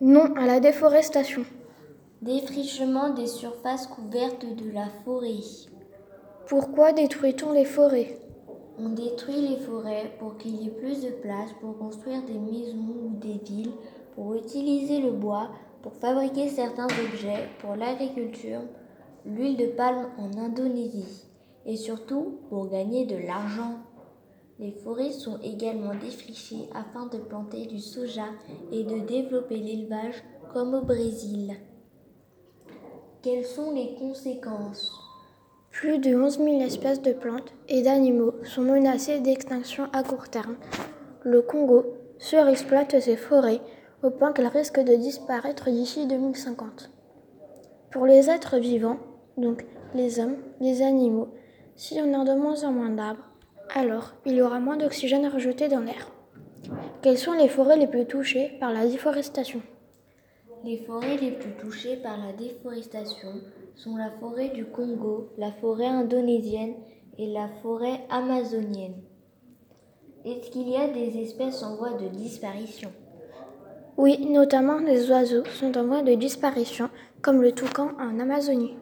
Non à la déforestation. Défrichement des surfaces couvertes de la forêt. Pourquoi détruit-on les forêts? On détruit les forêts pour qu'il y ait plus de place pour construire des maisons ou des villes, pour utiliser le bois, pour fabriquer certains objets, pour l'agriculture, l'huile de palme en Indonésie et surtout pour gagner de l'argent. Les forêts sont également défrichées afin de planter du soja et de développer l'élevage comme au Brésil. Quelles sont les conséquences? Plus de 11 000 espèces de plantes et d'animaux sont menacées d'extinction à court terme. Le Congo surexploite ses forêts au point qu'elles risquent de disparaître d'ici 2050. Pour les êtres vivants, donc les hommes, les animaux, si on a de moins en moins d'arbres, alors il y aura moins d'oxygène rejeté dans l'air. Quelles sont les forêts les plus touchées par la déforestation? Les forêts les plus touchées par la déforestation sont la forêt du Congo, la forêt indonésienne et la forêt amazonienne. Est-ce qu'il y a des espèces en voie de disparition? Oui, notamment les oiseaux sont en voie de disparition, comme le toucan en Amazonie.